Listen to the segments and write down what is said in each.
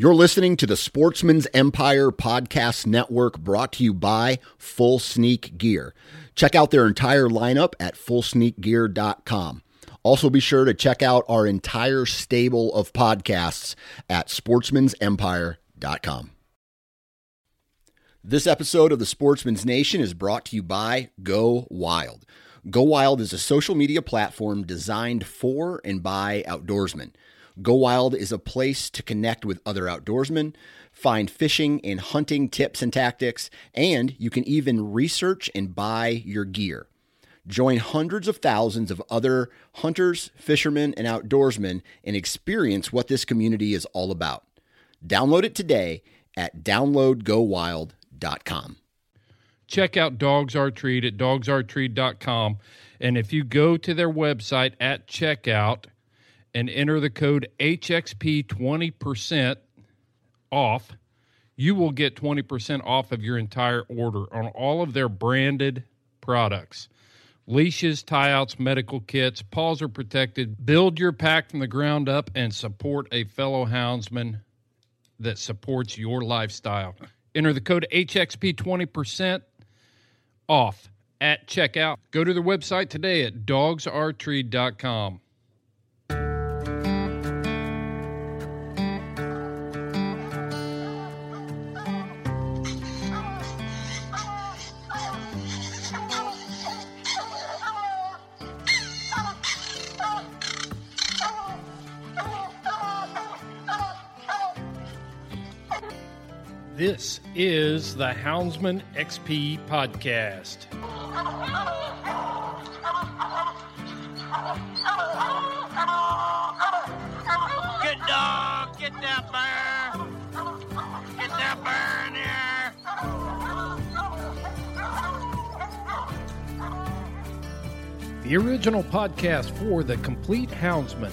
You're listening to the Sportsman's Empire Podcast Network brought to you by Full Sneak Gear. Check out their entire lineup at fullsneakgear.com. Also, be sure to check out our entire stable of podcasts at sportsmansempire.com. This episode of the Sportsman's Nation is brought to you by Go Wild. Go Wild is a social media platform designed for and by outdoorsmen. Go Wild is a place to connect with other outdoorsmen, find fishing and hunting tips and tactics, and you can even research and buy your gear. Join hundreds of thousands of other hunters, fishermen, and outdoorsmen and experience what this community is all about. Download it today at downloadgowild.com. Check out Dogs Are Treat at dogsaretreat.com. And if you go to their website at checkout, and enter the code HXP 20% off, you will get 20% off of your entire order on all of their branded products. Leashes, tie outs, medical kits, paws are protected. Build your pack from the ground up and support a fellow houndsman that supports your lifestyle. Enter the code HXP 20% off at checkout. Go to their website today at dogsaretreat.com. This is the Houndsman XP podcast. Good dog, get that bear. Get that bear in The original podcast for the complete houndsman.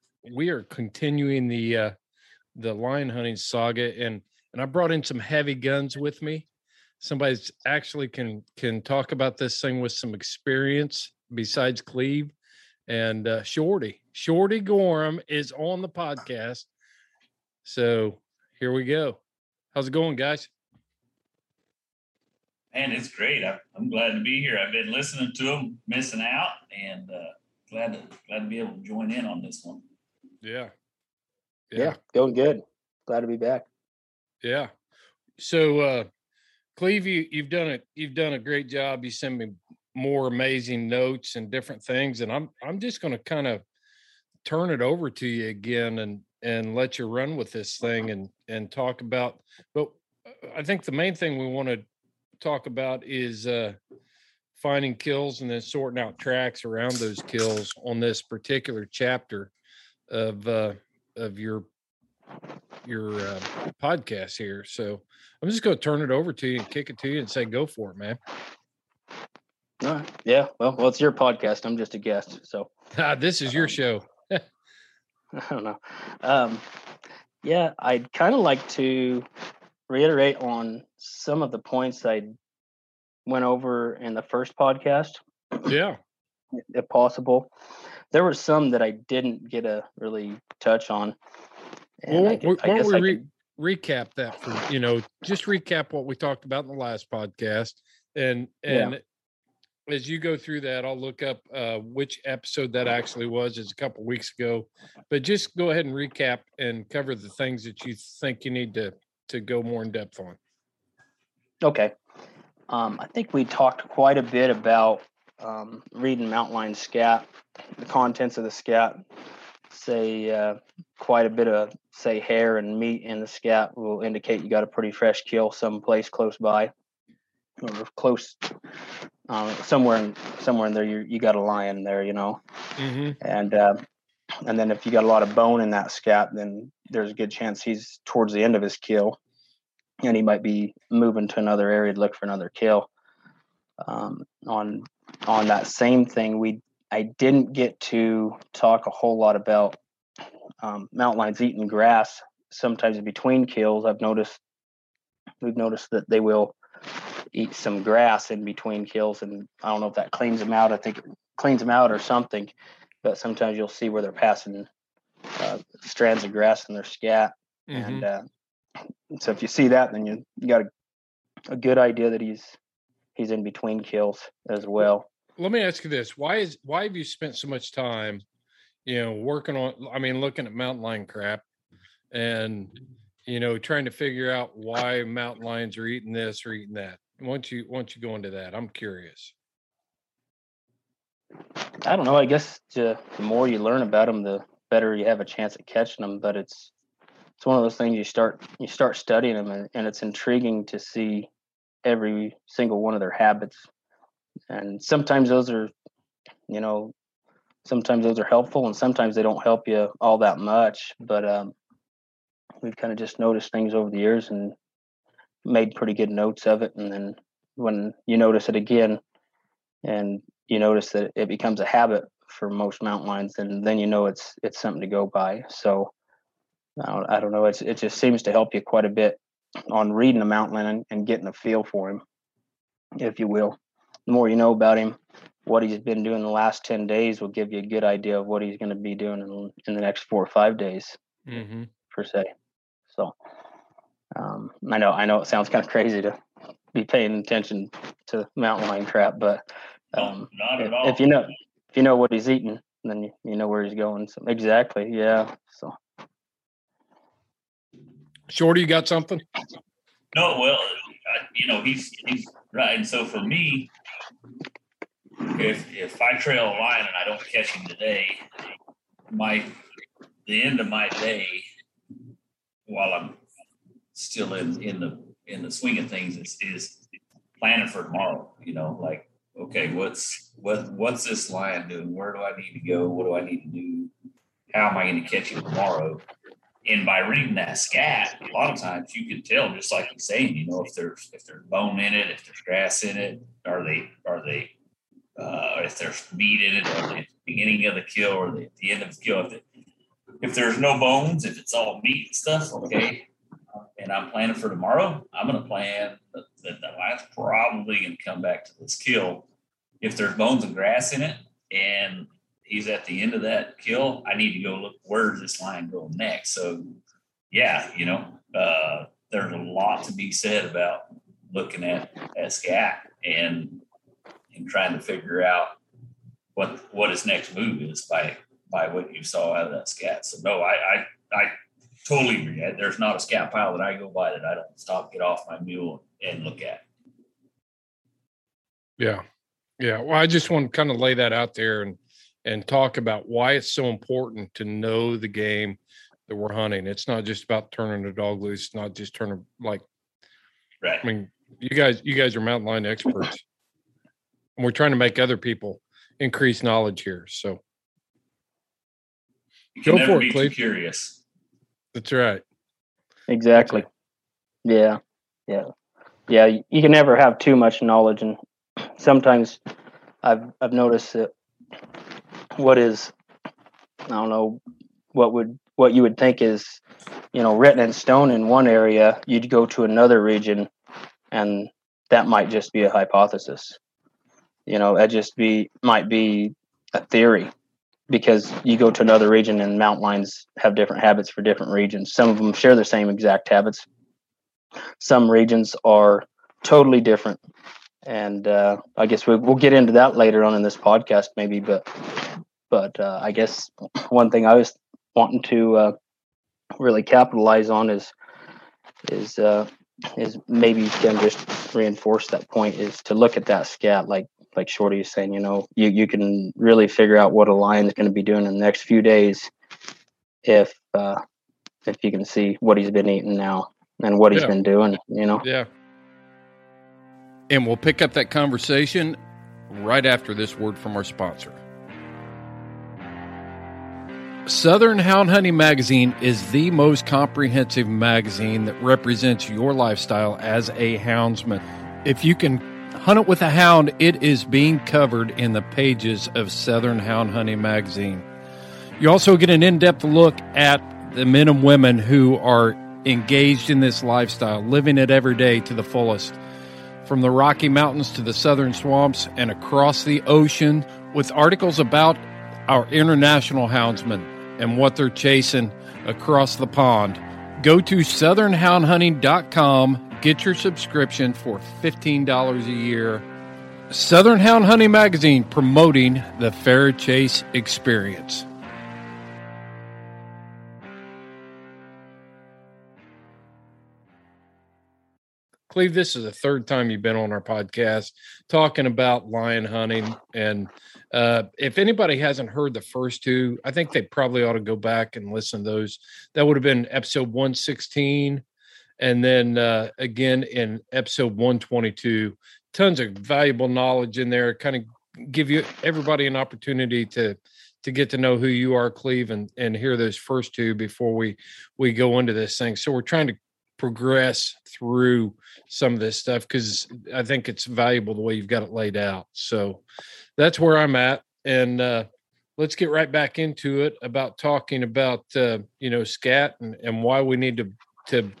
we are continuing the uh, the lion hunting saga. and And I brought in some heavy guns with me. Somebody's actually can can talk about this thing with some experience besides Cleve and uh, Shorty. Shorty Gorham is on the podcast, so here we go. How's it going, guys? Man, it's great. I, I'm glad to be here. I've been listening to them, missing out, and uh, glad to glad to be able to join in on this one. Yeah. Yeah, going good. Glad to be back. Yeah. So uh Cleve, you, you've done it you've done a great job. You send me more amazing notes and different things. And I'm I'm just gonna kind of turn it over to you again and and let you run with this thing and and talk about but uh, I think the main thing we want to talk about is uh finding kills and then sorting out tracks around those kills on this particular chapter of uh of your your uh, podcast here. So I'm just going to turn it over to you and kick it to you and say, go for it, man. All right. Yeah. Well, well, it's your podcast. I'm just a guest, so Ah, this is your Um, show. I don't know. Um, yeah, I'd kind of like to reiterate on some of the points I went over in the first podcast, Yeah. if possible. There were some that I didn't get a really touch on. And Well, I, why why I don't guess we I re- could- recap that for, you know, just recap what we talked about in the last podcast and, Yeah. and as you go through that, I'll look up uh, which episode that actually was. It's a couple weeks ago, but just go ahead and recap and cover the things that you think you need to to go more in depth on. Okay. Um, I think we talked quite a bit about um, reading mountain lion scat, the contents of the scat. Say uh, quite a bit of say hair and meat in the scat will indicate you got a pretty fresh kill someplace close by or close uh, somewhere in somewhere in there you you got a lion there you know Mm-hmm. and uh, and then if you got a lot of bone in that scat then there's a good chance he's towards the end of his kill and he might be moving to another area to look for another kill um, on on that same thing. We i didn't get to talk a whole lot about um, mountain lions eating grass sometimes between kills. I've noticed we've noticed that they will eat some grass in between kills and i don't know if that cleans them out. I think it cleans them out or something but sometimes you'll see where they're passing uh, strands of grass in their scat. Mm-hmm. and uh, so if you see that then you, you got a, a good idea that he's he's in between kills as well Let me ask you this: Why is why have you spent so much time, you know, working on? I mean, looking at mountain lion crap, and you know, trying to figure out why mountain lions are eating this or eating that. Once you once you go into that, I'm curious. i don't know i guess the, the more you learn about them the better you have a chance at catching them but it's it's one of those things you start you start studying them and, and it's intriguing to see every single one of their habits. And sometimes those are you know sometimes those are helpful and sometimes they don't help you all that much but um, we've kind of just noticed things over the years and made pretty good notes of it. And then when you notice it again and you notice that it becomes a habit for most mountain lions and then you know it's it's something to go by. So I don't, I don't know it's, it just seems to help you quite a bit on reading a mountain lion and, and getting a feel for him if you will the more you know about him what he's been doing the last 10 days will give you a good idea of what he's going to be doing in, in the next four or five days Mm-hmm. per se so um, i know i know it sounds kind of crazy to be paying attention to mountain lion crap but um, not if, all. if you know if you know what he's eating then you, you know where he's going so exactly yeah so Shorty, you got something? No, well, I, you know, he's he's right. And so for me, if if I trail a lion and I don't catch him today, my the end of my day, while I'm still in in the in the swing of things, is is planning for tomorrow. You know, like okay, what's what what's this lion doing? Where do I need to go? What do I need to do? How am I going to catch him tomorrow? And by reading that scat, a lot of times you can tell, just like he's saying, you know, if there's if there's bone in it, if there's grass in it, are they are they uh, if there's meat in it, are they at the beginning of the kill or the, the end of the kill? If, it, if there's no bones, if it's all meat and stuff, okay. And I'm planning for tomorrow. I'm going to plan that, the lion's probably going to come back to this kill. If there's bones and grass in it, and he's at the end of that kill, I need to go look where's this lion going next. So, yeah, you know, uh, there's a lot to be said about looking at at scat and and trying to figure out what what his next move is by by what you saw out of that scat. So no, I I, I totally agree. There's not a scat pile that I go by that I don't stop, get off my mule, and look at. Yeah. Yeah. Well, I just want to kind of lay that out there and and talk about why it's so important to know the game that we're hunting. It's not just about turning the dog loose, it's not just turning like Right. I mean, you guys you guys are mountain lion experts. And we're trying to make other people increase knowledge here. So You can Go never for it, be too Cleve. curious. that's right. exactly yeah yeah yeah you can never have too much knowledge and sometimes i've i've noticed that what is i don't know what would what you would think is you know written in stone in one area you'd go to another region and that might just be a hypothesis. You know that just be might be a theory because you go to another region and mountain lions have different habits for different regions. Some of them share the same exact habits. Some regions are totally different and uh, I guess we, we'll get into that later on in this podcast, maybe. But but uh, I guess one thing I was wanting to uh, really capitalize on is is uh, is maybe can just reinforce that point is to look at that scat like like Shorty is saying. You know, you you can really figure out what a lion is going to be doing in the next few days if uh, if you can see what he's been eating now and what he's Yeah. been doing. You know. Yeah. And we'll pick up that conversation right after this word from our sponsor. Southern Hound Hunting Magazine is the most comprehensive magazine that represents your lifestyle as a houndsman. If you can hunt it with a hound, it is being covered in the pages of Southern Hound Hunting Magazine. You also get an in depth look at the men and women who are engaged in this lifestyle, living it every day to the fullest. From the Rocky Mountains to the southern swamps and across the ocean, with articles about our international houndsmen and what they're chasing across the pond. Go to southernhoundhunting.com, get your subscription for $15 a year. Southern Hound Hunting Magazine promoting the fair chase experience. Cleve, this is the third time you've been on our podcast talking about lion hunting. And uh, if anybody hasn't heard the first two, I think they probably ought to go back and listen to those. That would have been episode 116. And then uh, again in episode 122, tons of valuable knowledge in there, kind of give you everybody an opportunity to to get to know who you are, Cleve, and, and hear those first two before we we go into this thing. So we're trying to progress through some of this stuff because I think it's valuable the way you've got it laid out. So that's where I'm at. And uh, let's get right back into it about talking about uh, you know scat and, and why we need to to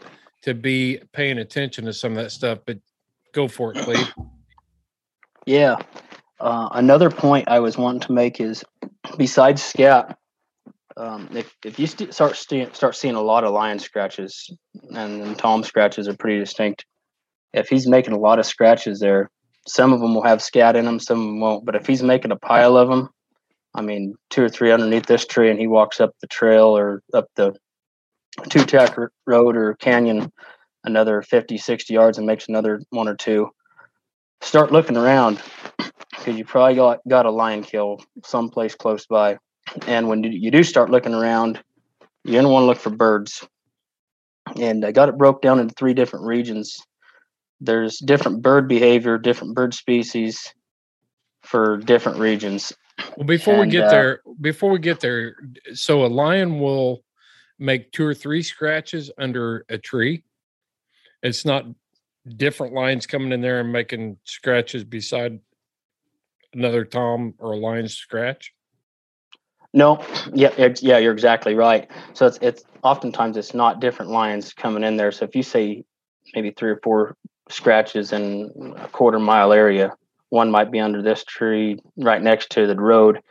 to be paying attention to some of that stuff. But go for it, Cleve. Yeah. Uh, another point I was wanting to make is, besides scat, um, if if you st- start st- start seeing a lot of lion scratches, and, then Tom scratches are pretty distinct. If he's making a lot of scratches there, some of them will have scat in them, some of them won't. But if he's making a pile of them, I mean, two or three underneath this tree, and he walks up the trail or up the two tack road or canyon another 50, 60 yards and makes another one or two. Start looking around because you probably got, got a lion kill someplace close by. And when you, you do start looking around, you're going to want to look for birds. And I got it broke down into three different regions. There's different bird behavior, different bird species for different regions. Well, before we get uh, there, before we get there, so a lion will make two or three scratches under a tree. It's not different lions coming in there and making scratches beside another tom or a lion's scratch. No, yeah, yeah, you're exactly right. So it's it's oftentimes it's not different lines coming in there. So if you say maybe three or four scratches in a quarter mile area, one might be under this tree right next to the road.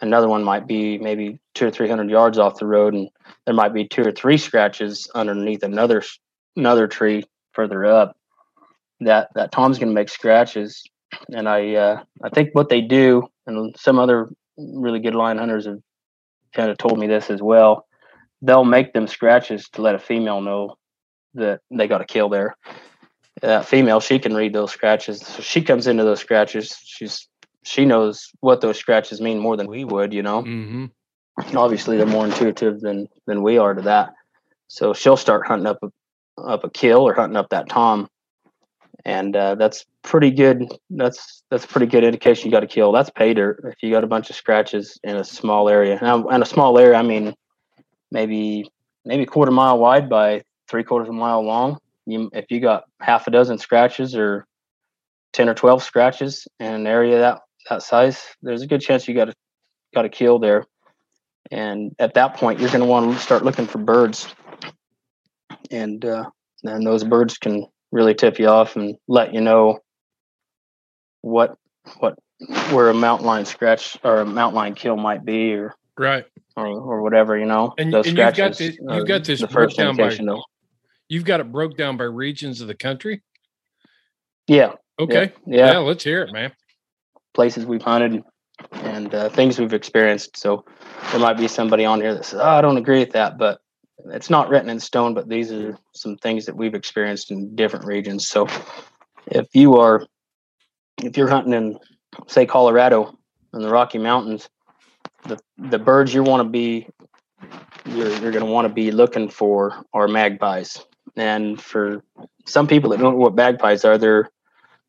Another one might be maybe two or three hundred yards off the road, and there might be two or three scratches underneath another another tree further up. That that Tom's going to make scratches, and I uh, I think what they do, and some other really good lion hunters have kind of told me this as well. They'll make them scratches to let a female know that they got a kill there. That female, she can read those scratches. So she comes into those scratches. She's she knows what those scratches mean more than we would, you know. Mm-hmm. Obviously, they're more intuitive than than we are to that. So she'll start hunting up a up a kill or hunting up that tom, and uh, that's pretty good. That's that's pretty good indication you got a kill. That's pay dirt if you got a bunch of scratches in a small area. Now, in a small area, I mean maybe maybe a quarter mile wide by three quarters of a mile long. You, if you got half a dozen scratches or ten or twelve scratches in an area that that size, there's a good chance you got a got a kill there. And at that point, you're going to want to start looking for birds, and uh, then those birds can really tip you off and let you know what what where a mountain lion scratch or a mountain lion kill might be, or Right. or, or whatever you know. And- and you've got scratches the- you've got this the first down by-. Though. You've got it broke down by regions of the country. Yeah, Okay. Yeah. let's hear it, man. places we've hunted and uh, things we've experienced. So there might be somebody on here that says, oh, I don't agree with that, but it's not written in stone, but these are some things that we've experienced in different regions. So if you are, if you're hunting in, say, Colorado in the Rocky Mountains, the, the birds you want to be, you're, you're going to want to be looking for are magpies. And for some people that don't know what magpies are, they're,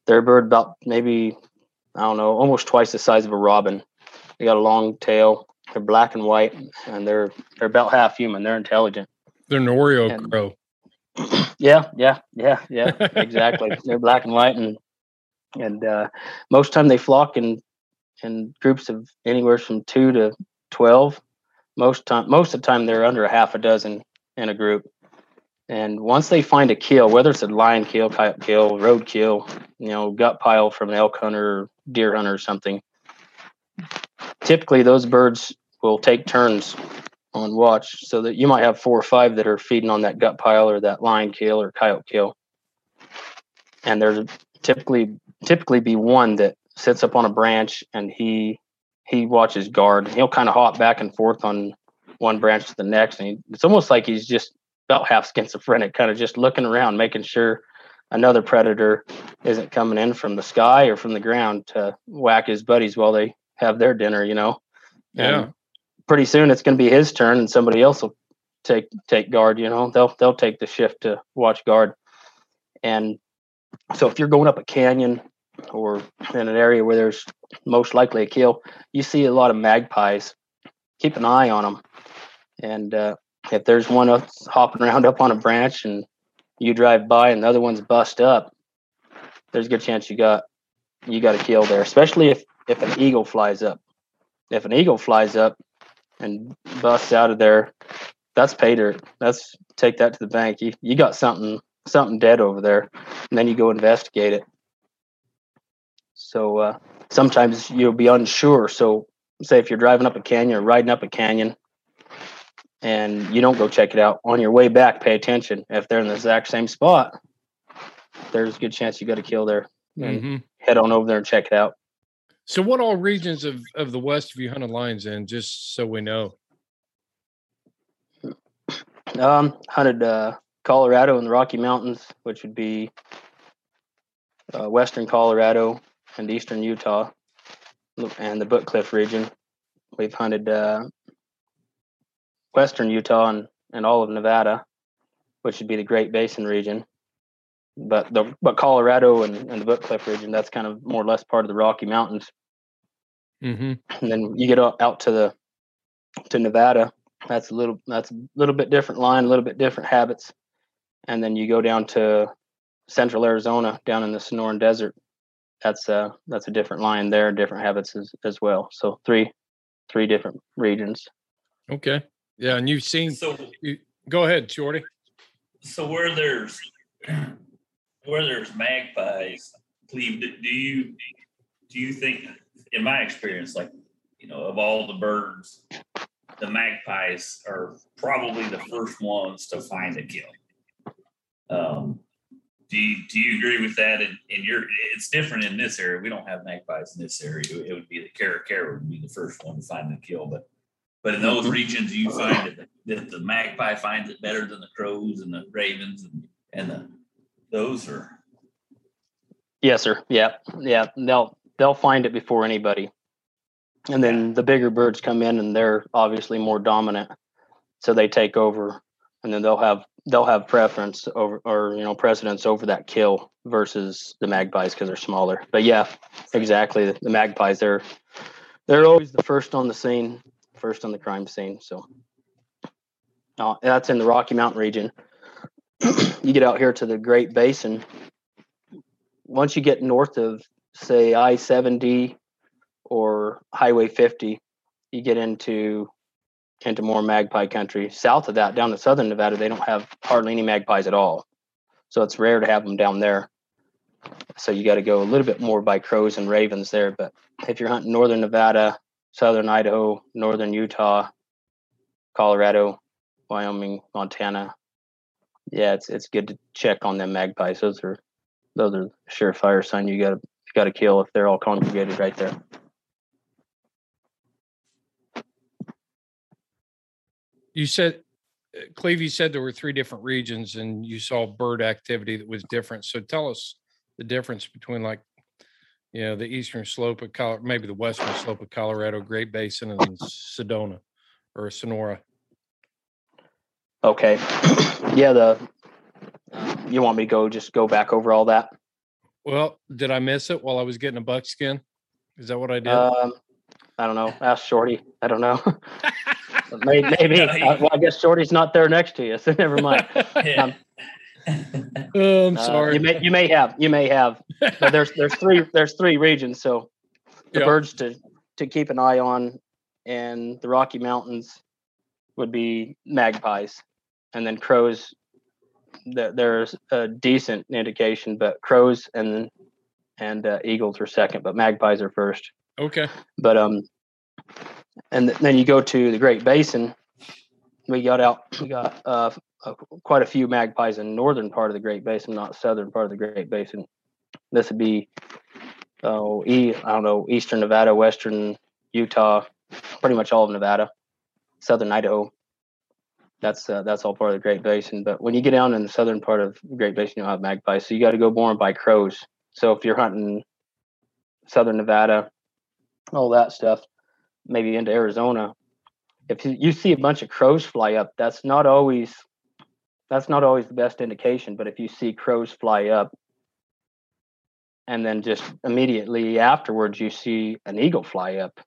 they're a bird about maybe I don't know, almost twice the size of a robin. They got a long tail. They're black and white, and they're they're about half human. They're intelligent. They're an Oreo And- crow. Yeah, yeah, yeah, yeah. Exactly. they're black and white, and and uh, most time they flock in in groups of anywhere from two to twelve. Most time, most of the time, they're under a half a dozen in a group. And once they find a kill, whether it's a lion kill, coyote kill, road kill, you know, gut pile from an elk hunter, or deer hunter, or something, typically those birds will take turns on watch so that you might have four or five that are feeding on that gut pile or that lion kill or coyote kill. And there's typically typically be one that sits up on a branch and he he watches guard. He'll kind of hop back and forth on one branch to the next, and he, it's almost like he's just about half schizophrenic, kind of just looking around, making sure another predator isn't coming in from the sky or from the ground to whack his buddies while they have their dinner. You know, Yeah. Pretty soon it's going to be his turn, and somebody else will take take guard. You know, they'll they'll take the shift to watch guard, and so if you're going up a canyon or in an area where there's most likely a kill, you see a lot of magpies. Keep an eye on them, and uh, if there's one hopping around up on a branch and you drive by and the other one's bust up, there's a good chance you got you got a kill there. Especially if if an eagle flies up. If an eagle flies up and bust out of there, that's pay dirt. That's take that to the bank. You you got something something dead over there, and then you go investigate it. So uh, sometimes you'll be unsure. So say if you're driving up a canyon or riding up a canyon, and you don't go check it out on your way back, pay attention. If they're in the exact same spot, there's a good chance you got a kill there. And hmm head on over there and check it out. So, what all regions of, of the West have you hunted lions in? Just so we know. Um, hunted uh, Colorado and the Rocky Mountains, which would be uh, western Colorado and eastern Utah, and the Book Cliff region. We've hunted uh, western Utah and, and all of Nevada, which would be the Great Basin region. But the but Colorado and, and the Book Cliff region, that's kind of more or less part of the Rocky Mountains. hmm and then you get out out to the to Nevada. That's a little that's a little bit different line, a little bit different habits, and then you go down to central Arizona, down in the Sonoran Desert. That's uh that's a different line there, different habits as, as well. So three three different regions. Okay. Yeah. And you've seen, So you, go ahead, Shorty. so where there's where there's magpies, Cleve, do you do you think, in my experience, like you know, of all the birds, the magpies are probably the first ones to find a kill. Um, do you, do you agree with that? In, in your, it's different in this area. We don't have magpies in this area. It would be the Caracara would be the first one to find the kill, but but in those regions, you find that, that the magpie finds it better than the crows and the ravens and and the those are Yes, sir. Yeah, yeah. They'll they'll find it before anybody, and then the bigger birds come in, and they're obviously more dominant, so they take over, and then they'll have they'll have preference over or you know precedence over that kill versus the magpies because they're smaller. But yeah, exactly. The, magpies they're they're always the first on the scene, first on the crime scene. So uh, that's in the Rocky Mountain region. You get out here to the Great Basin once you get north of say I seventy or Highway fifty, you get into into more magpie country. South of that, down to southern Nevada, they don't have hardly any magpies at all. So it's rare to have them down there. So you got to go a little bit more by crows and ravens there. But if you're hunting northern Nevada, southern Idaho, northern Utah, Colorado, Wyoming, Montana, yeah, it's it's good to check on them magpies. Those are those are surefire sign you got to got to kill if they're all congregated right there. You said, uh, Cleve, you said there were three different regions and you saw bird activity that was different. So tell us the difference between like, you know, the eastern slope of Colorado, maybe the western slope of Colorado, Great Basin, and Sedona or Sonora. Okay. yeah, the you want me to go just go back over all that? Well, did I miss it while I was getting a buckskin? Is that what I did? Um, I don't know. Ask Shorty. I don't know. maybe. maybe. Uh, well, I guess Shorty's not there next to you, so never mind. Um, oh, I'm uh, sorry. you may you may have you may have. But there's there's three there's three regions. So the Yep. birds to to keep an eye on in the Rocky Mountains would be magpies, and then crows. There- There's a decent indication, but crows and and uh, eagles are second, but magpies are first. Okay. But um, and th- then you go to the Great Basin. We got out. We got uh, uh, quite a few magpies in northern part of the Great Basin, not southern part of the Great Basin. This would be oh, e- I don't know, eastern Nevada, western Utah, pretty much all of Nevada, southern Idaho. That's uh, that's all part of the Great Basin. But when you get down in the southern part of Great Basin, you'll have magpies. So you got to go more and buy crows. So if you're hunting southern Nevada, all that stuff, maybe into Arizona, if you see a bunch of crows fly up, that's not always that's not always the best indication. But if you see crows fly up, and then just immediately afterwards you see an eagle fly up,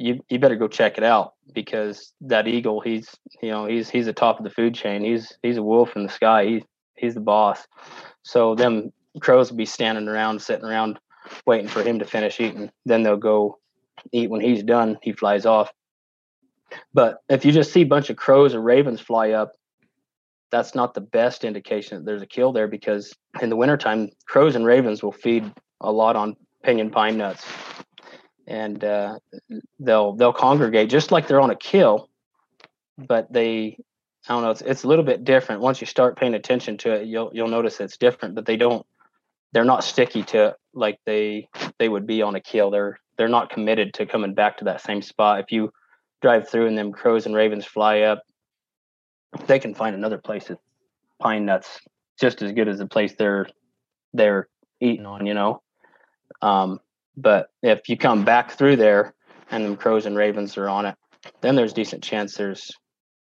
you you better go check it out because that eagle, he's you know he's he's the top of the food chain. He's he's a wolf in the sky. He's he's the boss. So them crows will be standing around, sitting around, waiting for him to finish eating. Then they'll go eat when he's done. He flies off. But if you just see a bunch of crows or ravens fly up, that's not the best indication that there's a kill there because in the wintertime, crows and ravens will feed a lot on pinyon pine nuts. And uh, they'll they'll congregate just like they're on a kill, but they I don't know, it's it's a little bit different. Once you start paying attention to it, you'll you'll notice it's different, but they don't they're not sticky to it like they they would be on a kill. They're they're not committed to coming back to that same spot. If you drive through and them crows and ravens fly up, they can find another place to pine nuts just as good as the place they're they're eating on, you know. Um, but if you come back through there and the crows and ravens are on it, then there's decent chance there's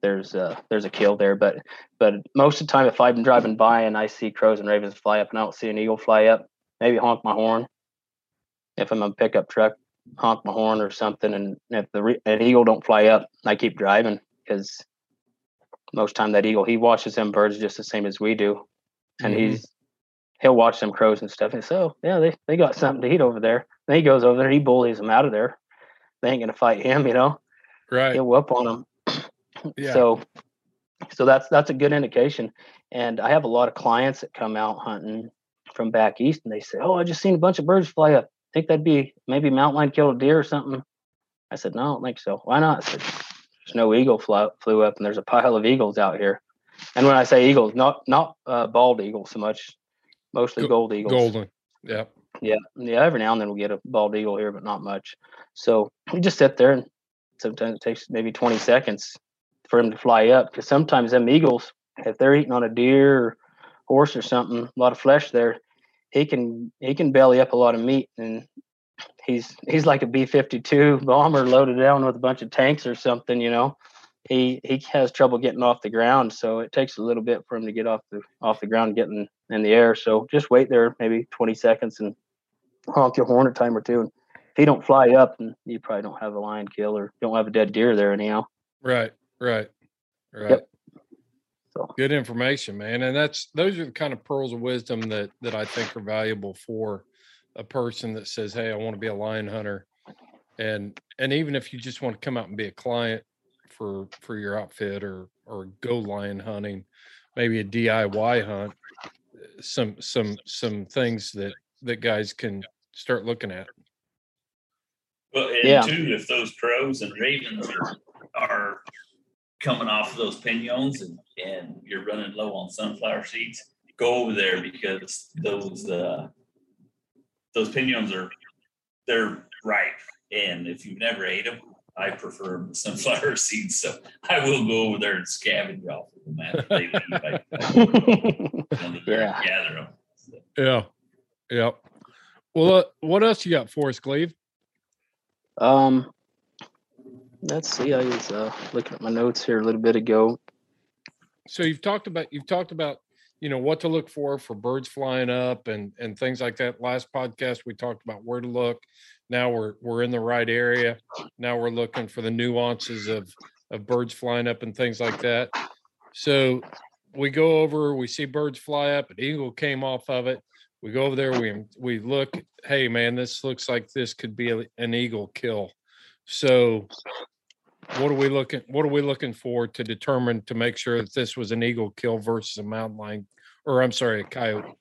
there's uh there's a kill there. But but most of the time if I'm driving by and I see crows and ravens fly up and I don't see an eagle fly up, maybe honk my horn. If I'm a pickup truck, honk my horn or something. And if the re- an eagle don't fly up, I keep driving because most time that eagle he watches them birds just the same as we do, and Mhm. he's he'll watch some crows and stuff. And so yeah, they they got something to eat over there. Then he goes over there, he bullies them out of there. They ain't gonna fight him, you know. Right. He'll whoop on them. Yeah. So, so that's that's a good indication. And I have a lot of clients that come out hunting from back east, and they say, "Oh, I just seen a bunch of birds fly up. I Think that'd be maybe mountain lion killed a deer or something." I said, "No, I don't think so. Why not?" I said, "There's no eagle flew flew up, and there's a pile of eagles out here." And when I say eagles, not not uh, bald eagles so much, mostly Go- gold eagles. Golden. Yeah. Yeah, yeah. Every now and then we'll get a bald eagle here, but not much. So we just sit there, and sometimes it takes maybe 20 seconds for him to fly up. Because sometimes them eagles, if they're eating on a deer or horse or something, a lot of flesh there, he can he can belly up a lot of meat, and he's he's like a B-52 bomber loaded down with a bunch of tanks or something. You know, he he has trouble getting off the ground, so it takes a little bit for him to get off the off the ground, getting in, the air. So just wait there, maybe 20 seconds, and honk your horn a time or two. And if he don't fly up, and you probably don't have a lion kill or don't have a dead deer there anyhow. Right. Right. Right. So Good information, man. And that's those are the kind of pearls of wisdom that that I think are valuable for a person that says, "Hey, I want to be a lion hunter." And and even if you just want to come out and be a client for for your outfit or or go lion hunting, maybe a DIY hunt, some some some things that that guys can start looking at. Well, and Yeah. too, if those crows and ravens are, are coming off of those pinyons and, and you're running low on sunflower seeds, go over there because those uh, those pinyons are they're ripe, and if you've never ate them, I prefer sunflower seeds. So I will go over there and scavenge off of them after they leave. I, I Yeah. gather them. Yeah. Yeah. Well, uh, what else you got for us, Cleve? Um, let's see. I was uh, looking at my notes here a little bit ago. So you've talked about you've talked about you know what to look for for birds flying up and and things like that. Last podcast we talked about where to look. Now we're we're in the right area. Now we're looking for the nuances of of birds flying up and things like that. So we go over, we see birds fly up, an eagle came off of it. We go over there, we we look, hey man, this looks like this could be a- an eagle kill. So what are we looking what are we looking for to determine to make sure that this was an eagle kill versus a mountain lion or I'm sorry, a coyote?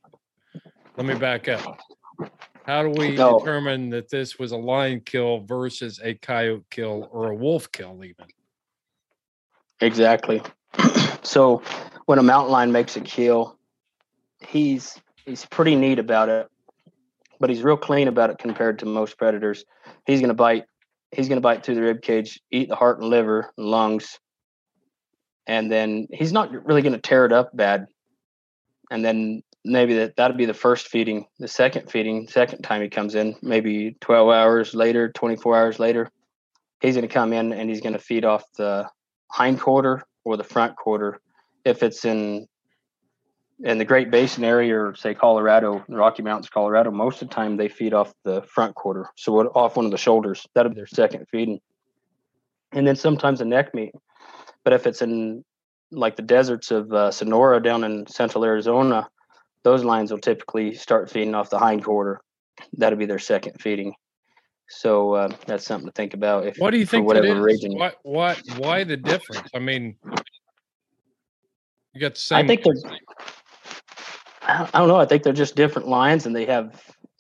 Let me back up. How do we No. determine that this was a lion kill versus a coyote kill or a wolf kill even? Exactly. so when a mountain lion makes a kill, he's he's pretty neat about it, but he's real clean about it compared to most predators. He's gonna bite. He's gonna bite through the rib cage, eat the heart and liver, and lungs, and then he's not really gonna tear it up bad. And then maybe that that'll be the first feeding. The second feeding, second time he comes in, maybe twelve hours later, twenty four hours later, he's gonna come in and he's gonna feed off the hind quarter or the front quarter if it's in in the Great Basin area or say Colorado, Rocky Mountains, Colorado, most of the time they feed off the front quarter. So off one of the shoulders. That'll be their second feeding. And then sometimes a neck meat. But if it's in like the deserts of uh, Sonora down in central Arizona, those lions will typically start feeding off the hind quarter. That'll be their second feeding. So uh, that's something to think about. If Why do you for think whatever region. Why why why the difference? I mean you got the same I think they're. I don't- know. I think they're just different lions, and they have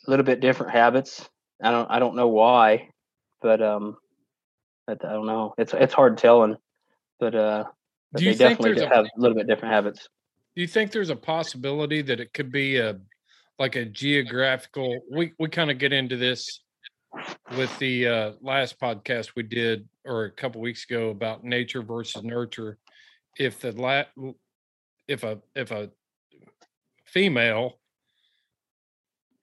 a little bit different habits. I don't. I don't know why, but um, I don't know. It's it's hard telling, but uh, but Do you they think definitely a- have a little bit different habits. Do you think there's a possibility that it could be a like a geographical? We we kind of get into this with the uh, last podcast we did or a couple weeks ago about nature versus nurture. If the la- if a if a female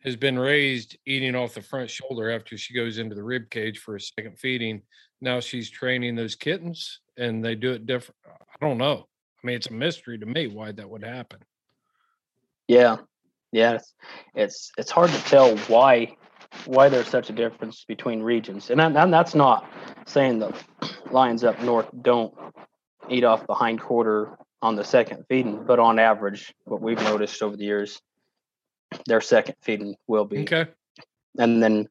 has been raised eating off the front shoulder after she goes into the rib cage for a second feeding, now she's training those kittens and they do it different. I don't know. Mean, it's a mystery to me why that would happen. Yeah, yeah. It's it's, it's hard to tell why why there's such a difference between regions, and, and that's not saying the lions up north don't eat off the hind quarter on the second feeding, but on average, what we've noticed over the years, their second feeding will be. Okay. And then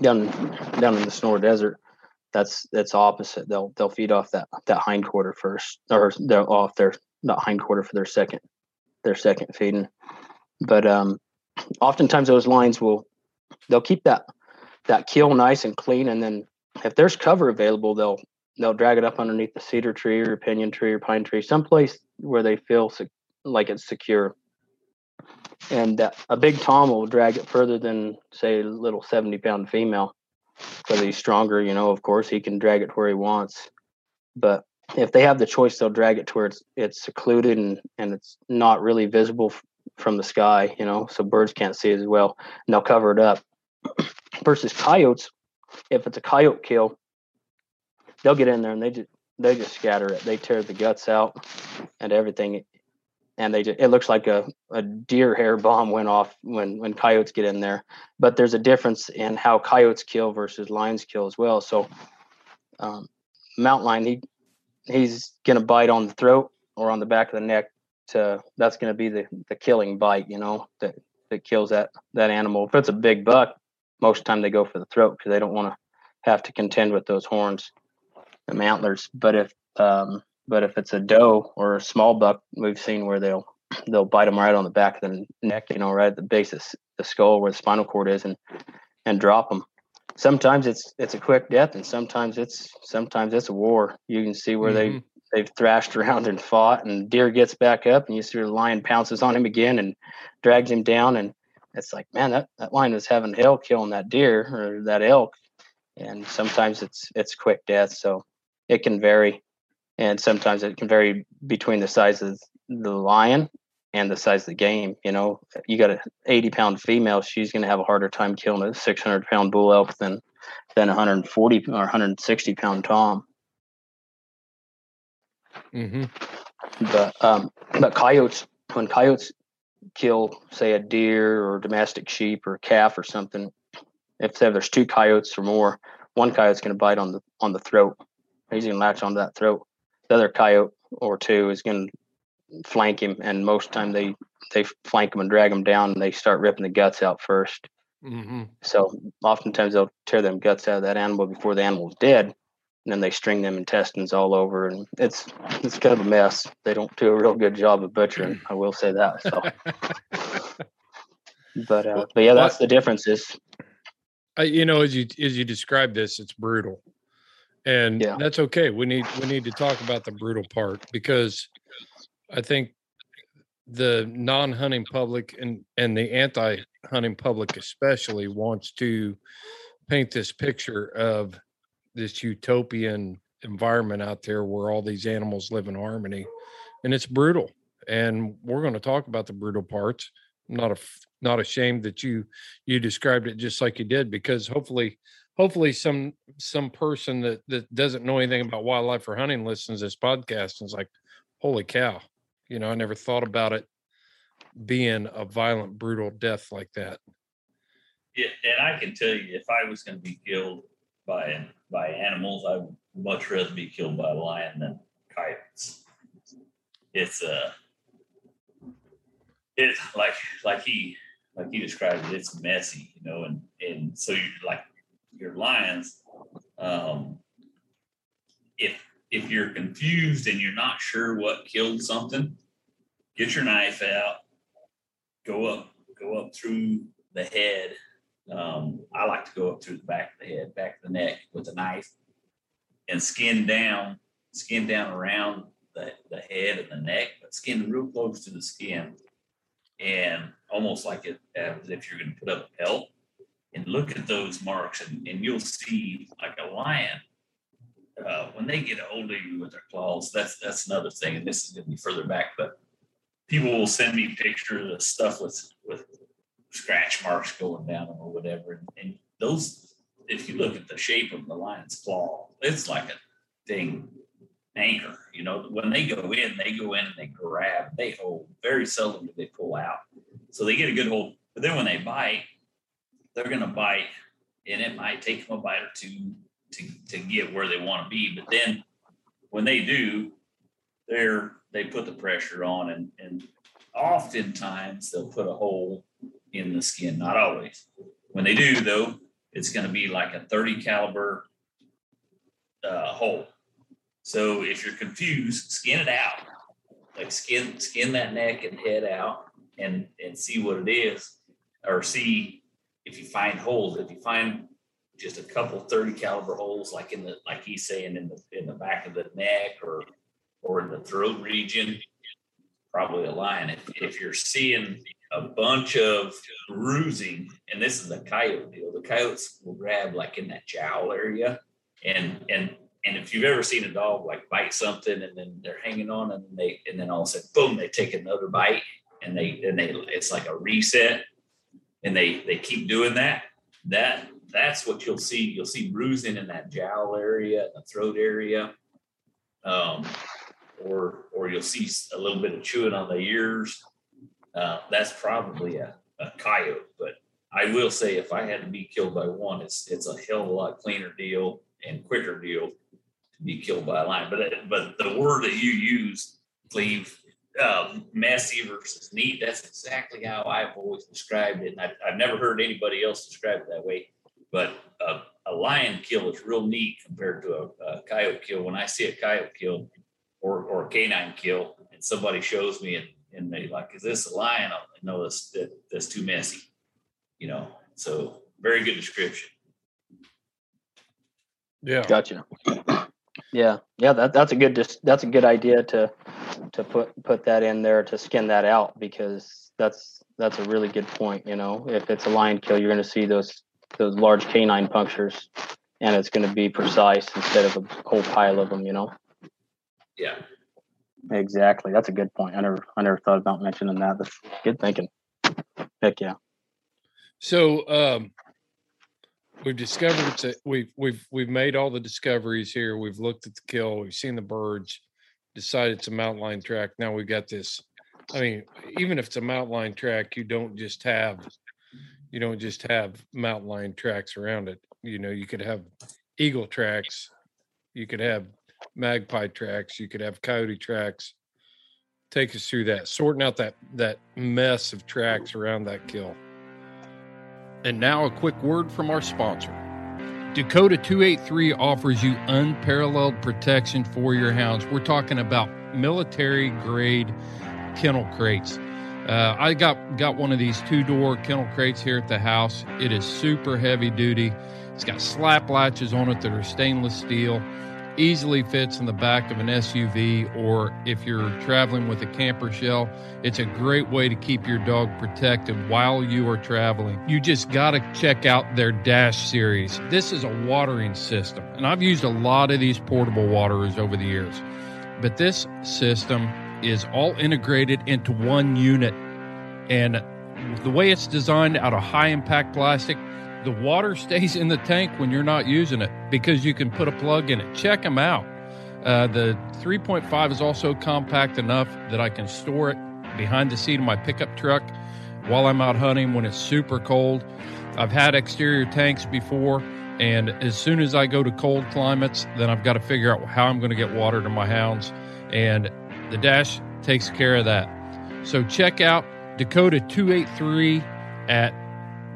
down down in the Sonora Desert, that's that's opposite. They'll they'll feed off that that hind quarter first, or they'll off their not hind quarter for their second their second feeding. But um, oftentimes those lines will they'll keep that that keel nice and clean, and then if there's cover available, they'll they'll drag it up underneath the cedar tree or pinyon tree or pine tree, someplace where they feel sec- like it's secure. And that, a big tom will drag it further than say a little seventy pound female. Whether he's stronger, you know, of course he can drag it where he wants. But if they have the choice, they'll drag it to where it's it's secluded and and it's not really visible f- from the sky, you know, so birds can't see as well, and they'll cover it up. Versus coyotes, if it's a coyote kill, they'll get in there and they just they just scatter it. They tear the guts out and everything, and they it looks like a, a deer hair bomb went off when when coyotes get in there. But there's a difference in how coyotes kill versus lions kill as well. So, um, mountain lion he he's gonna bite on the throat or on the back of the neck. To that's gonna be the the killing bite. You know that that kills that that animal. If it's a big buck, most of the time they go for the throat because they don't want to have to contend with those horns and antlers. But if um, but if it's a doe or a small buck, we've seen where they'll they'll bite them right on the back of the neck, you know, right at the base of the skull where the spinal cord is, and and drop them. Sometimes it's it's a quick death, and sometimes it's sometimes it's a war. You can see where Mhm. they they've thrashed around and fought, and deer gets back up, and you see the lion pounces on him again and drags him down, and it's like, man, that, that lion is having hell killing that deer or that elk, and sometimes it's it's quick death, so it can vary, and sometimes it can vary between the size of the lion and the size of the game. You know, you got a 80 pound female, she's going to have a harder time killing a 600 pound bull elk than than 140 or 160 pound tom. Mm-hmm. But um, but coyotes when coyotes kill say a deer or domestic sheep or calf or something, if there's two coyotes or more, one coyote's going to bite on the on the throat. He's going to latch onto that throat. The other coyote or two is going to flank him, and most of the time they they flank him and drag him down, and they start ripping the guts out first. Mm-hmm. So oftentimes they'll tear them guts out of that animal before the animal's dead, and then they string them intestines all over, and it's it's kind of a mess. They don't do a real good job of butchering. I will say that. So, but uh, but yeah, that's the difference. Is I, you know, as you as you describe this, it's brutal, and Yeah. that's okay. We need we need to talk about the brutal part because I think the non-hunting public and and the anti-hunting public especially wants to paint this picture of this utopian environment out there where all these animals live in harmony, and it's brutal. And we're going to talk about the brutal parts. I'm not a not ashamed that you you described it just like you did because hopefully hopefully some some person that that doesn't know anything about wildlife or hunting listens to this podcast and is like holy cow you know i never thought about it being a violent brutal death like that Yeah, and I can tell you, if I was going to be killed by by animals, I would much rather be killed by a lion than coyotes. It's uh, it's like like he like he described it. It's messy, you know, and and so you like your lions. Um, if if you're confused and you're not sure what killed something, get your knife out, go up, go up through the head um, I like to go up through the back of the head, back of the neck with a knife and skin down, skin down around the, the head and the neck, but skin real close to the skin and almost like it as if you're going to put up a pelt and look at those marks and, and you'll see like a lion uh, when they get a hold of you with their claws that's that's another thing and this is going to be further back but people will send me pictures of stuff with with scratch marks going down them or whatever. And, and those, if you look at the shape of the lion's claw, it's like a thing anchor. You know, when they go in, they go in and they grab, they hold. Very seldom do they pull out. So they get a good hold. But then when they bite, they're going to bite, and it might take them a bite or two to, to get where they want to be. But then when they do, they're they put the pressure on, and and oftentimes they'll put a hole in the skin. Not always. When they do, though, it's going to be like a 30 caliber uh, hole. So if you're confused, skin it out. Like skin skin that neck and head out, and and see what it is, or see if you find holes. If you find just a couple 30 caliber holes, like in the like he's saying in the in the back of the neck or or in the throat region, probably a lion. If, if you're seeing a bunch of bruising, and this is a coyote deal, the coyotes will grab like in that jowl area, and and and if you've ever seen a dog like bite something and then they're hanging on and they and then all of a sudden boom they take another bite and they and they it's like a reset and they they keep doing that that that's what you'll see. You'll see bruising in that jowl area the throat area. Um or or you'll see a little bit of chewing on the ears. Uh, that's probably a, a coyote but i will say if i had to be killed by one it's it's a hell of a lot cleaner deal and quicker deal to be killed by a lion. But but the word that you use cleve uh, messy versus neat that's exactly how i've always described it and i've, I've never heard anybody else describe it that way but uh, a lion kill is real neat compared to a, a coyote kill when i see a coyote kill or, or a canine kill and somebody shows me and, and they like, is this a lion? I know that's, that, that's too messy, you know? So very good description. yeah gotcha. Yeah, yeah, that that's a good dis- that's a good idea to to put put that in there to skin that out because that's that's a really good point. You know, if it's a lion kill, you're going to see those those large canine punctures, and it's going to be precise instead of a whole pile of them. You know. Yeah. Exactly. That's a good point. I never I never thought about mentioning that. That's good thinking. Heck yeah. So um, we've discovered it's a, we've we've we've made all the discoveries here. We've looked at the kill. We've seen the birds. Decided it's a mountain lion track. Now we've got this. I mean, even if it's a mountain lion track, you don't just have you don't just have mountain lion tracks around it. You know, you could have eagle tracks. You could have magpie tracks. You could have coyote tracks. Take us through that, sorting out that that mess of tracks around that kill. And now a quick word from our sponsor. Dakota 283 offers you unparalleled protection for your hounds. We're talking about military grade kennel crates. Uh, I got got one of these two door kennel crates here at the house. It is super heavy duty. It's got slap latches on it that are stainless steel. Easily fits in the back of an SUV, or if you're traveling with a camper shell, it's a great way to keep your dog protected while you are traveling. You just got to check out their Dash series. This is a watering system, and I've used a lot of these portable waterers over the years, but this system is all integrated into one unit. And the way it's designed out of high impact plastic, the water stays in the tank when you're not using it because you can put a plug in it. Check them out. Uh, the 3.5 is also compact enough that I can store it behind the seat of my pickup truck while I'm out hunting when it's super cold. I've had exterior tanks before, and as soon as I go to cold climates, then I've got to figure out how I'm going to get water to my hounds. And the Dash takes care of that. So check out Dakota 283 at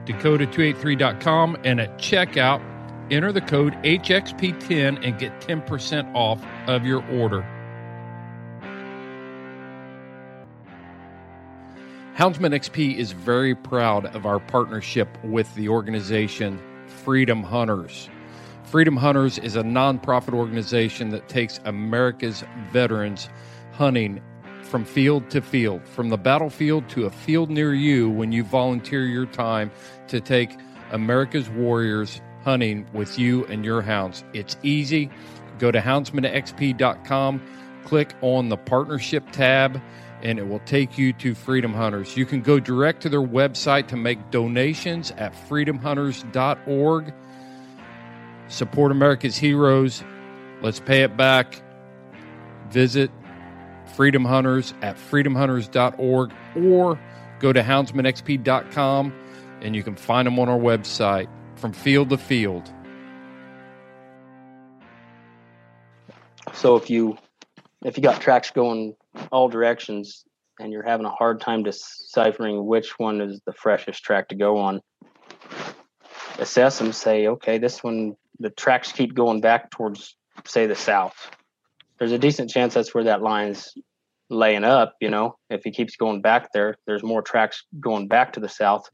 dakota283.com and at checkout, enter the code HXP10 and get 10% off of your order. Houndsman XP is very proud of our partnership with the organization Freedom Hunters. Freedom Hunters is a nonprofit organization that takes America's veterans hunting from field to field, from the battlefield to a field near you when you volunteer your time to take America's warriors hunting with you and your hounds. It's easy. Go to houndsmanxp.com, click on the partnership tab, and it will take you to Freedom Hunters. You can go direct to their website to make donations at freedomhunters.org. Support America's heroes. Let's pay it back. Visit Freedom Hunters at freedomhunters.org or go to houndsmanxp.com and you can find them on our website from field to field. So if you if you got tracks going all directions and you're having a hard time deciphering which one is the freshest track to go on, assess them. Say, okay, this one the tracks keep going back towards say the south. There's a decent chance that's where that line's laying up. You know, if he keeps going back there, there's more tracks going back to the south,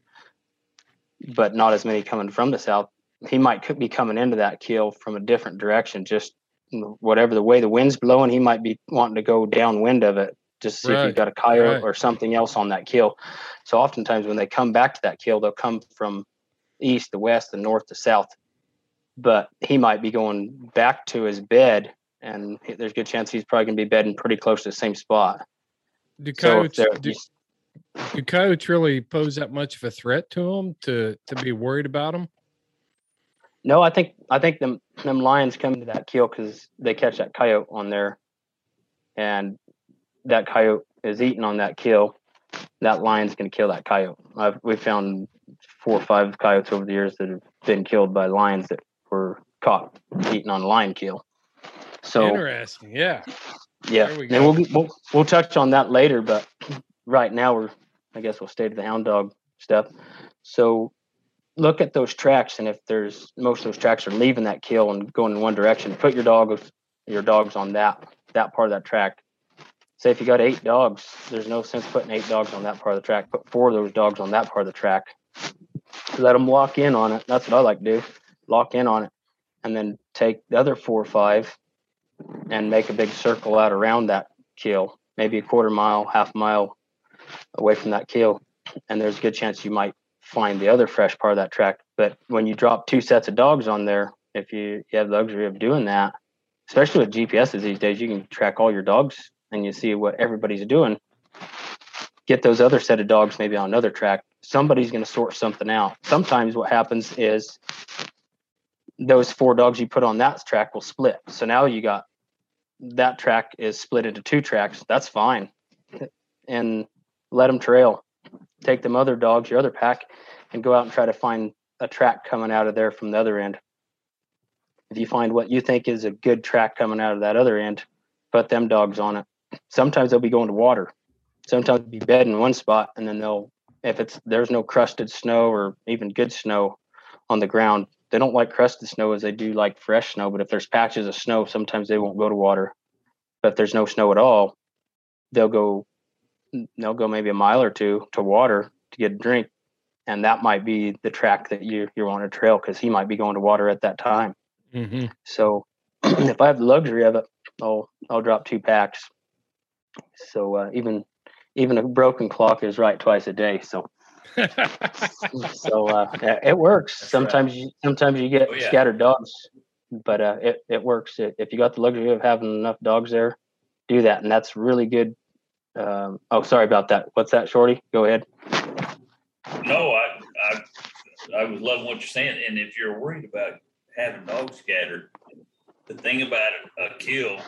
but not as many coming from the south. He might be coming into that kill from a different direction, just whatever the way the wind's blowing, he might be wanting to go downwind of it just to see if Right, you've got a coyote right. or something else on that kill. So oftentimes when they come back to that kill, they'll come from east to west, the north to south. But he might be going back to his bed, and there's a good chance he's probably going to be bedding pretty close to the same spot. Do So do, do coyotes really pose that much of a threat to them to, to be worried about them? No, I think I think them them lions come to that kill because they catch that coyote on there, and that coyote is eating on that kill. That lion's going to kill that coyote. I've we found four or five coyotes over the years that have been killed by lions that were caught eating on a lion kill. So Interesting. Yeah. yeah, we and we'll, we'll we'll touch on that later. But right now we're I guess we'll stay to the hound dog stuff. So look at those tracks, and if there's most of those tracks are leaving that kill and going in one direction, put your dogs your dogs on that that part of that track. Say if you got eight dogs, there's no sense putting eight dogs on that part of the track. Put four of those dogs on that part of the track. Let them lock in on it. That's what I like to do. Lock in on it, and then take the other four or five and make a big circle out around that kill, maybe a quarter mile, half mile away from that kill, and there's a good chance you might find the other fresh part of that track. But when you drop two sets of dogs on there, if you, you have the luxury of doing that, especially with GPSs these days, you can track all your dogs and you see what everybody's doing. Get those other set of dogs maybe on another track. Somebody's going to sort something out. Sometimes what happens is those four dogs you put on that track will split. So now you got that track is split into two tracks. That's fine. And let them trail. Take them other dogs, your other pack, and go out and try to find a track coming out of there from the other end. If you find what you think is a good track coming out of that other end, put them dogs on it. Sometimes they'll be going to water. Sometimes be bed in one spot, and then they'll if it's there's no crusted snow or even good snow on the ground, they don't like crusted snow as they do like fresh snow. But if there's patches of snow, sometimes they won't go to water. But if there's no snow at all, they'll go they'll go maybe a mile or two to water to get a drink. And that might be the track that you you're on a trail because he might be going to water at that time. Mm-hmm. So if I have the luxury of it, I'll I'll drop two packs. So uh, even even a broken clock is right twice a day. So so uh, it works. That's sometimes you sometimes you get Oh, yeah. scattered dogs, but uh, it it works. If you got the luxury of having enough dogs there, do that, and that's really good. Um, oh, sorry about that. What's that, Shorty? Go ahead. No, I, I, I was loving what you're saying. And if you're worried about having dogs scattered, the thing about a kill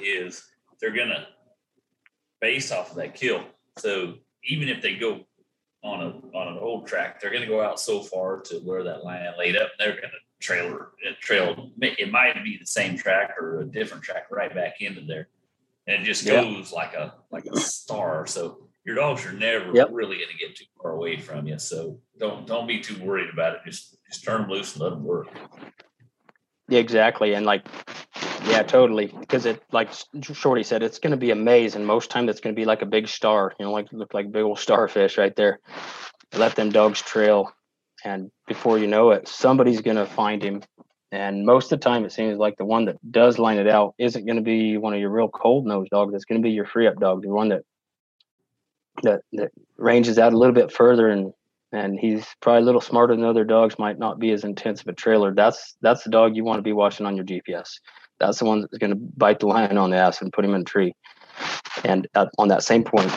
is they're gonna base off of that kill. So even if they go on a on an old track, they're gonna go out so far to where that line laid up. They're gonna trailer it trail. It might be the same track or a different track right back into there, and it just Yeah. goes like a like a star. So your dogs are never Yep. really going to get too far away from you. So don't don't be too worried about it. Just just turn them loose and let them work. Yeah, exactly. And like, yeah, totally. Because it, like Shorty said, it's going to be a maze, and most time it's going to be like a big star. You know, like look like big old starfish right there. Let them dogs trail, and before you know it, somebody's going to find him. And most of the time, it seems like the one that does line it out isn't going to be one of your real cold nosed dogs. It's going to be your free up dog, the one that that that ranges out a little bit further and and he's probably a little smarter than other dogs might not be as intense of a trailer. That's that's the dog you want to be watching on your gps that's the one that's going to bite the lion on the ass and put him in a tree. And uh, on that same point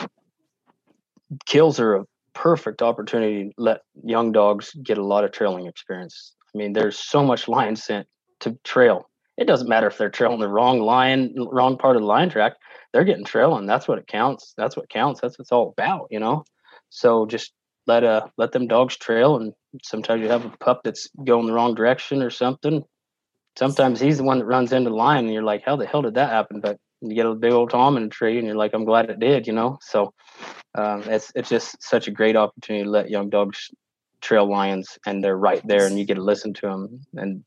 kills are a perfect opportunity to let young dogs get a lot of trailing experience. I mean there's so much lion scent to trail. It doesn't matter if they're trailing the wrong line wrong part of the line track they're getting trailing that's what it counts. That's what counts. That's what it's all about you know? So just let uh let them dogs trail and sometimes you have a pup that's going the wrong direction or something. Sometimes he's the one that runs into the line and you're like how the hell did that happen? But you get a big old tom in a tree and you're like i'm glad it did you know? So um, it's it's just such a great opportunity to let young dogs trail lions and they're right there and you get to listen to them and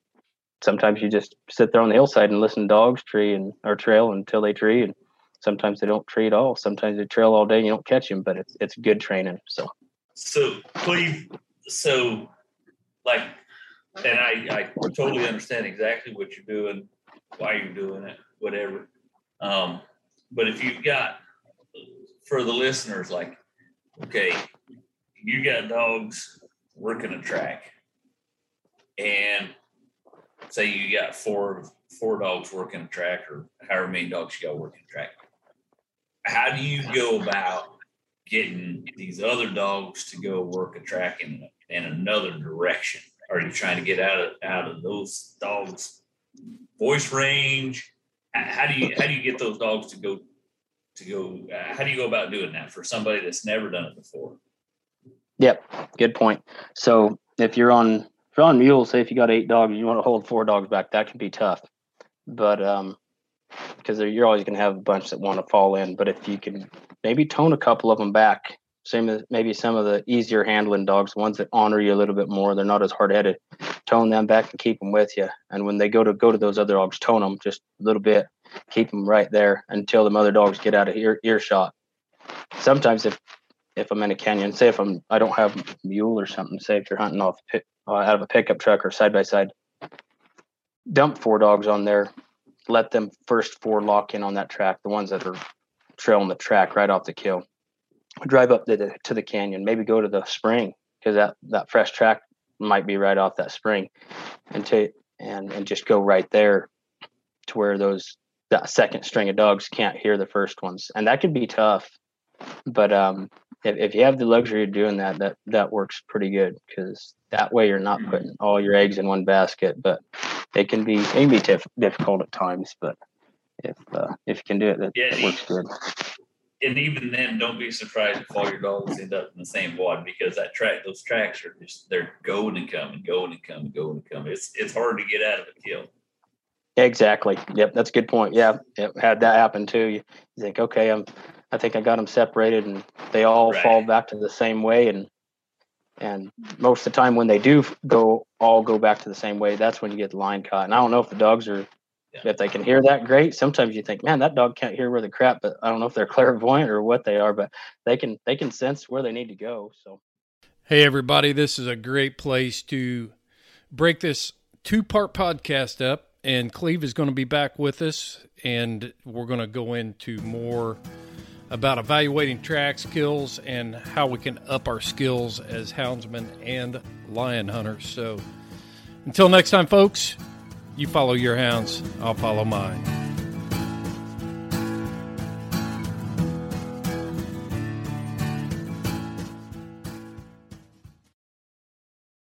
sometimes you just sit there on the hillside and listen to dogs tree and or trail until they tree and sometimes they don't tree at all. Sometimes they trail all day and you don't catch them but it's it's good training so So Cleve, so like, and I I totally understand exactly what you're doing, why you're doing it, whatever. Um, but if you've got for the listeners, like, okay, you got dogs working a track, and say you got four four dogs working a track, or however many dogs you got working a track. How do you go about getting these other dogs to go work a track in in another direction? Are you trying to get out of out of those dogs' voice range? How do you how do you get those dogs to go to go? Uh, how do you go about doing that for somebody that's never done it before? Yep, good point. So if you're on if you're on mules, say if you got eight dogs, and you want to hold four dogs back, that can be tough. But um, because you're always going to have a bunch that want to fall in. But if you can maybe tone a couple of them back, same as maybe some of the easier handling dogs, ones that honor you a little bit more, they're not as hard headed. Tone them back and keep them with you. And when they go to go to those other dogs, tone them just a little bit, keep them right there until the other dogs get out of ear earshot. Sometimes if if I'm in a canyon, say if I'm I don't have a mule or something, say if you're hunting off uh, out of a pickup truck or side by side, dump four dogs on there let them first four lock in on that track, the ones that are trailing the track right off the kill. Drive up to the to the canyon, maybe go to the spring because that that fresh track might be right off that spring, and to and and just go right there to where those that second string of dogs can't hear the first ones, and that could be tough. But um, if, if you have the luxury of doing that, that that works pretty good because that way you're not putting all your eggs in one basket. But it can be it can be tif- difficult at times. But if uh, if you can do it, that, Yeah, that works good. And even then, don't be surprised if all your dogs end up in the same wad because that track, those tracks are just they're going and coming, going and coming, going and coming. It's it's hard to get out of a kill. Exactly. Yep, that's a good point. Yeah, yep, had that happen too. You, you think, okay, I'm, I think I got them separated, and they all Right. fall back to the same way, and and most of the time when they do go all go back to the same way, that's when you get the line caught. And I don't know if the dogs are. If they can hear that great. Sometimes you think, man, that dog can't hear where the crap, but I don't know if they're clairvoyant or what they are, but they can they can sense where they need to go. So Hey, everybody, this is a great place to break this two part podcast up. And Cleve is going to be back with us, and we're going to go into more about evaluating track skills and how we can up our skills as houndsmen and lion hunters. So until next time, folks, you follow your hounds, I'll follow mine.